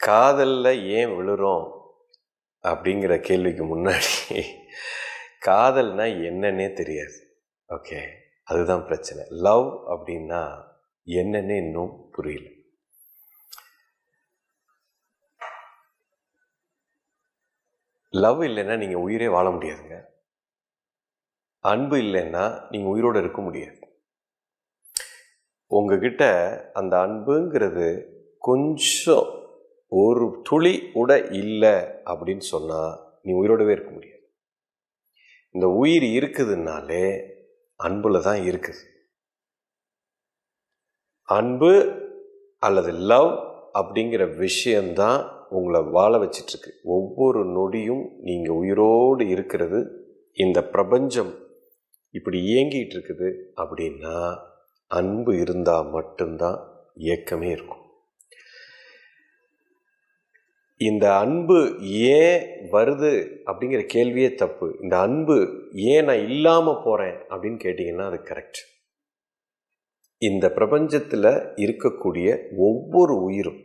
காதலில் ஏன் விழுறோம்? அப்படிங்கிற கேள்விக்கு முன்னாடி காதல்னா என்னன்னே தெரியாது. ஓகே? அதுதான் பிரச்சனை. லவ் அப்படின்னா என்னன்னு இன்னும் புரியல. லவ் இல்லைன்னா நீங்கள் உயிரே வாழ முடியாதுங்க. அன்பு இல்லைன்னா நீங்கள் உயிரோடு இருக்க முடியாது. உங்ககிட்ட அந்த அன்புங்கிறது கொஞ்சம் ஒரு துளி கூட இல்லை அப்படின்னு சொன்னால் நீ உயிரோடவே இருக்க முடியாது. இந்த உயிர் இருக்குதுன்னாலே அன்பில் தான் இருக்குது. அன்பு அல்லது லவ் அப்படிங்கிற விஷயந்தான் உங்களை வாழ வச்சிட்ருக்கு. ஒவ்வொரு நொடியும் நீங்கள் உயிரோடு இருக்கிறது இந்த பிரபஞ்சம் இப்படி இயங்கிட்டு இருக்குது அப்படின்னா அன்பு இருந்தால் மட்டும்தான் இயக்கமே இருக்கும். இந்த அன்பு ஏன் வருது அப்படிங்கிற கேள்வியே தப்பு. இந்த அன்பு ஏன் நான் இல்லாமல் போகிறேன் அப்படின்னு கேட்டிங்கன்னா அது கரெக்ட் இந்த பிரபஞ்சத்தில் இருக்கக்கூடிய ஒவ்வொரு உயிரும்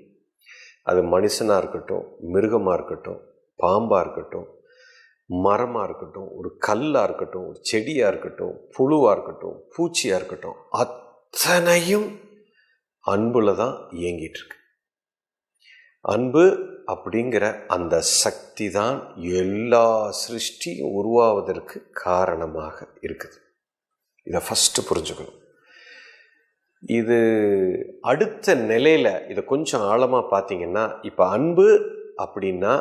அது மனுஷனாக இருக்கட்டும் மிருகமாக இருக்கட்டும் பாம்பாக இருக்கட்டும் மரமாக இருக்கட்டும் ஒரு கல்லாக இருக்கட்டும் ஒரு செடியாக இருக்கட்டும் புழுவாக இருக்கட்டும் பூச்சியாக இருக்கட்டும் அத்தனையும் அன்புல தான் இயங்கிட்டு இருக்கு. அன்பு அப்படிங்கிற அந்த சக்தி தான் எல்லா சிருஷ்டியும் உருவாவதற்கு காரணமாக இருக்குது. இதை ஃபஸ்ட்டு புரிஞ்சுக்கணும். இது அடுத்த நிலையில் இதை கொஞ்சம் ஆழமாக பார்த்தீங்கன்னா இப்போ அன்பு அப்படின்னா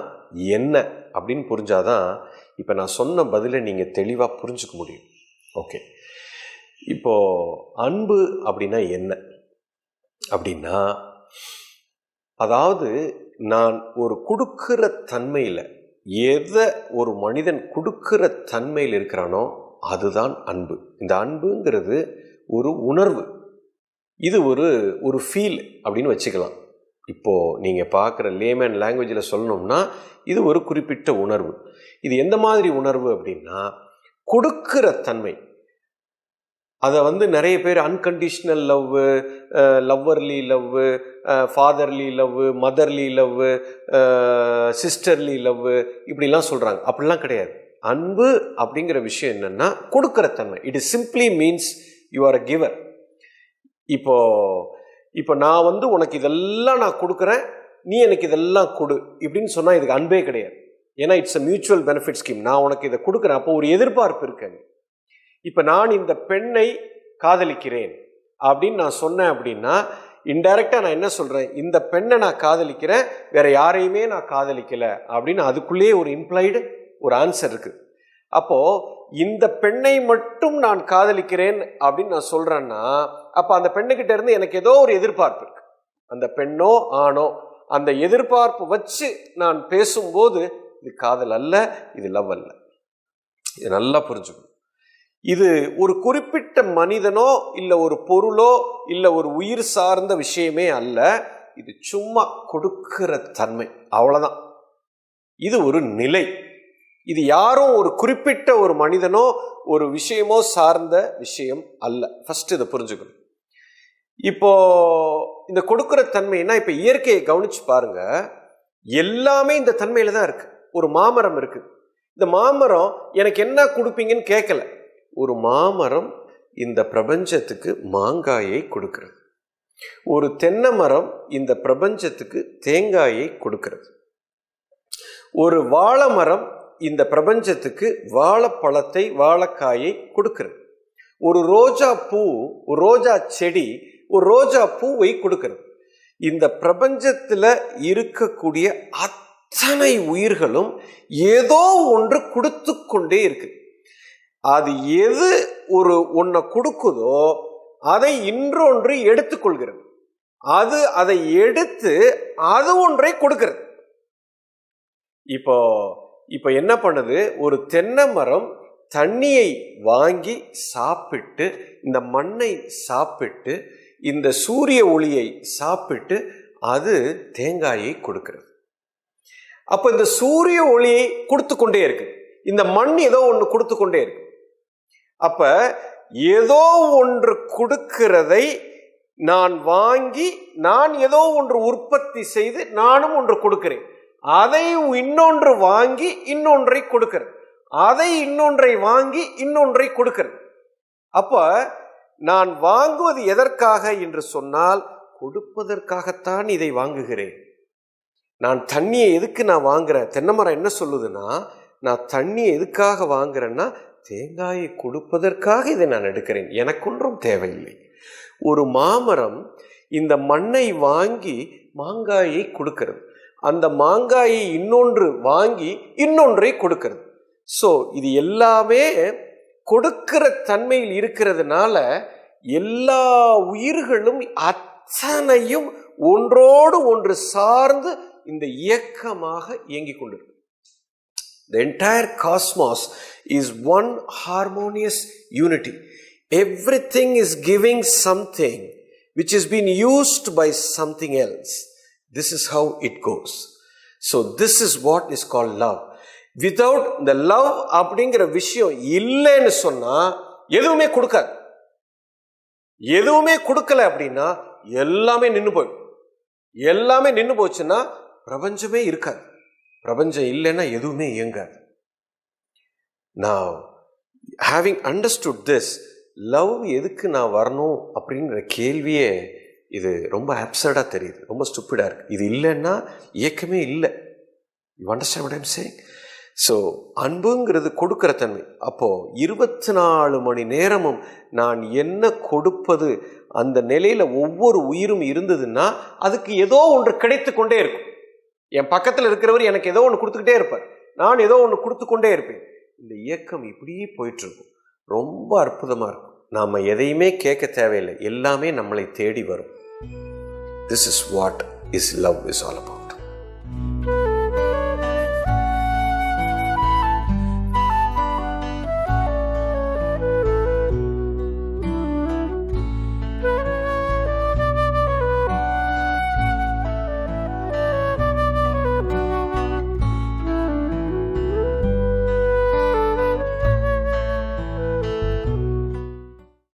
என்ன அப்படின்னு புரிஞ்சாதான் இப்போ நான் சொன்ன பதிலை நீங்கள் தெளிவாக புரிஞ்சுக்க முடியும். ஓகே இப்போது அன்பு அப்படின்னா என்ன? அப்படின்னா அதாவது நான் ஒரு கொடுக்கிற தன்மையில் எதை ஒரு மனிதன் கொடுக்கிற தன்மையில் இருக்கிறானோ அதுதான் அன்பு. இந்த அன்புங்கிறது ஒரு உணர்வு. இது ஒரு ஒரு ஃபீல் அப்படின்னு வச்சுக்கலாம். இப்போது நீங்கள் பார்க்குற லேமேன் லாங்குவேஜில் சொல்லணும்னா இது ஒரு குறிப்பிட்ட உணர்வு. இது எந்த மாதிரி உணர்வு அப்படின்னா கொடுக்கிற தன்மை. அதை வந்து நிறைய பேர் unconditional love loverly love fatherly love motherly love sisterly love இப்படிலாம் சொல்கிறாங்க அப்படிலாம் கிடையாது. அன்பு அப்படிங்கிற விஷயம் என்னென்னா கொடுக்குற தன்மை. It is simply means you are a giver இப்போ இப்போ நான் வந்து உனக்கு இதெல்லாம் நான் கொடுக்குறேன். நீ எனக்கு இதெல்லாம் கொடு. இப்படின்னு சொன்னால் இதுக்கு அன்பே கிடையாது. ஏன்னா it's a mutual benefit scheme நான் உனக்கு இதை கொடுக்குறேன். அப்போ ஒரு எதிர்பார்ப்பு இருக்கேன் இப்போ நான் இந்த பெண்ணை காதலிக்கிறேன் அப்படின்னு நான் சொன்னேன் அப்படின்னா இன்டைரக்டாக நான் என்ன சொல்கிறேன் இந்த பெண்ணை நான் காதலிக்கிறேன் வேற யாரையுமே நான் காதலிக்கலை அப்படின்னு அதுக்குள்ளேயே ஒரு இம்ப்ளைடு ஒரு ஆன்சர் இருக்குது அப்போது இந்த பெண்ணை மட்டும் நான் காதலிக்கிறேன் அப்படின்னு நான் சொல்கிறேன்னா அப்போ அந்த பெண்ணுக்கிட்ட இருந்து எனக்கு ஏதோ ஒரு எதிர்பார்ப்பு இருக்கு. அந்த பெண்ணோ ஆணோ அந்த எதிர்பார்ப்பு வச்சு நான் பேசும்போது இது காதல் அல்ல இது லவ் அல்ல. இது நல்லா புரிஞ்சுக்கணும். இது ஒரு குறிப்பிட்ட மனிதனோ இல்லை ஒரு பொருளோ இல்லை ஒரு உயிர் சார்ந்த விஷயமே அல்ல. இது சும்மா கொடுக்கிற தன்மை. அவ்வளோதான் இது ஒரு நிலை. இது யாரும் ஒரு குறிப்பிட்ட ஒரு மனிதனோ ஒரு விஷயமோ சார்ந்த விஷயம் அல்ல. ஃபர்ஸ்ட் இதை புரிஞ்சுக்கணும். இப்போ இந்த கொடுக்கிற தன்மைன்னா இப்போ இயற்கையை கவனிச்சு பாருங்க. எல்லாமே இந்த தன்மையில தான் இருக்கு. ஒரு மாமரம் இருக்கு. இந்த மாமரம் எனக்கு என்ன கொடுப்பீங்கன்னு கேட்கல ஒரு மாமரம் இந்த பிரபஞ்சத்துக்கு மாங்காயை கொடுக்கிறது. ஒரு தென்னை மரம் இந்த பிரபஞ்சத்துக்கு தேங்காயை கொடுக்கிறது. ஒரு வாழை மரம் இந்த பிரபஞ்சத்துக்கு வாழைப்பழத்தை வாழைக்காயை கொடுக்கிறது. ஒரு ரோஜா பூ ஒரு ரோஜா செடி ஒரு ரோஜா பூவை கொடுக்கிறது. இந்த பிரபஞ்சத்தில் இருக்கக்கூடிய அத்தனை உயிர்களும் ஏதோ ஒன்று கொடுத்து கொண்டே இருக்குது அது எது ஒரு ஒன்றை கொடுக்குதோ அதை இன்றொன்று எடுத்துக்கொள்கிறது. அது அதை எடுத்து அது ஒன்றை கொடுக்கிறது. இப்போ இப்போ என்ன பண்ணுது? ஒரு தென்னை மரம் தண்ணியை வாங்கி சாப்பிட்டு இந்த மண்ணை சாப்பிட்டு இந்த சூரிய ஒளியை சாப்பிட்டு அது தேங்காயை கொடுக்கிறது. அப்போ இந்த சூரிய ஒளியை கொடுத்து கொண்டே இருக்கு. இந்த மண் ஏதோ ஒன்று கொடுத்து கொண்டே இருக்கு. அப்ப ஏதோ ஒன்று கொடுக்கிறதை நான் வாங்கி நான் ஏதோ ஒன்று உற்பத்தி செய்து நானும் ஒன்று கொடுக்கிறேன். அதை இன்னொன்று வாங்கி இன்னொன்றை கொடுக்கிறது அதை இன்னொன்றை வாங்கி இன்னொன்றை கொடுக்கிறது அப்ப நான் வாங்குவது எதற்காக என்று சொன்னால் கொடுப்பதற்காகத்தான் இதை வாங்குகிறேன். நான் தண்ணியை எதுக்கு நான் வாங்குறேன்? தென்னைமரம் என்ன சொல்லுதுன்னா நான் தண்ணியை எதுக்காக வாங்குறேன்னா தேங்காயை கொடுப்பதற்காக இதை நான் எடுக்கிறேன். எனக்கொன்றும் தேவையில்லை. ஒரு மாமரம் இந்த மண்ணை வாங்கி மாங்காயை கொடுக்கிறது. அந்த மாங்காயை இன்னொன்று வாங்கி இன்னொன்றை கொடுக்கிறது. ஸோ இது எல்லாமே கொடுக்கிற தன்மையில் இருக்கிறதுனால எல்லா உயிர்களும் அத்தனையும் ஒன்றோடு ஒன்று சார்ந்து இந்த இயக்கமாக இயங்கிக் கொண்டிருக்கு The entire cosmos is one harmonious unity. Everything is giving something which has been used by something else. This is how it goes. So, this is what is called love. Without the love அப்படிங்கிற விஷயம் இல்லைன்னு சொன்னா எதுவுமே கொடுக்காது எதுவுமே கொடுக்கல அப்படின்னா எல்லாமே நின்று போயிடும் எல்லாமே நின்று போச்சுன்னா பிரபஞ்சமே இருக்காது பிரபஞ்சம் இல்லைன்னா எதுவுமே இயங்காது. நான் ஹேவிங் அண்டர்ஸ்டுட் திஸ் லவ் எதுக்கு நான் வரணும் அப்படிங்கிற கேள்வியே இது ரொம்ப அப்சர்டாக தெரியுது. ரொம்ப ஸ்டூப்பிடாக இருக்குது இது இல்லைன்னா இயக்கமே இல்லை. You understand what I'm saying so அன்புங்கிறது கொடுக்கிற தன்மை. அப்போது இருபத்தி நாலு மணி நேரமும் நான் என்ன கொடுப்பது அந்த நிலையில் ஒவ்வொரு உயிரும் இருந்ததுன்னா அதுக்கு ஏதோ ஒன்று கிடைத்து கொண்டே இருக்கும். என் பக்கத்தில் இருக்கிறவர் எனக்கு ஏதோ ஒன்று கொடுத்துக்கிட்டே இருப்பார். நான் ஏதோ ஒன்று கொடுத்து கொண்டே இருப்பேன். இந்த இயக்கம் இப்படியே போயிட்டுருக்கும். ரொம்ப அற்புதமாக இருக்கும். நாம் எதையுமே கேட்க தேவையில்லை. எல்லாமே நம்மளை தேடி வரும். This is what is love is all about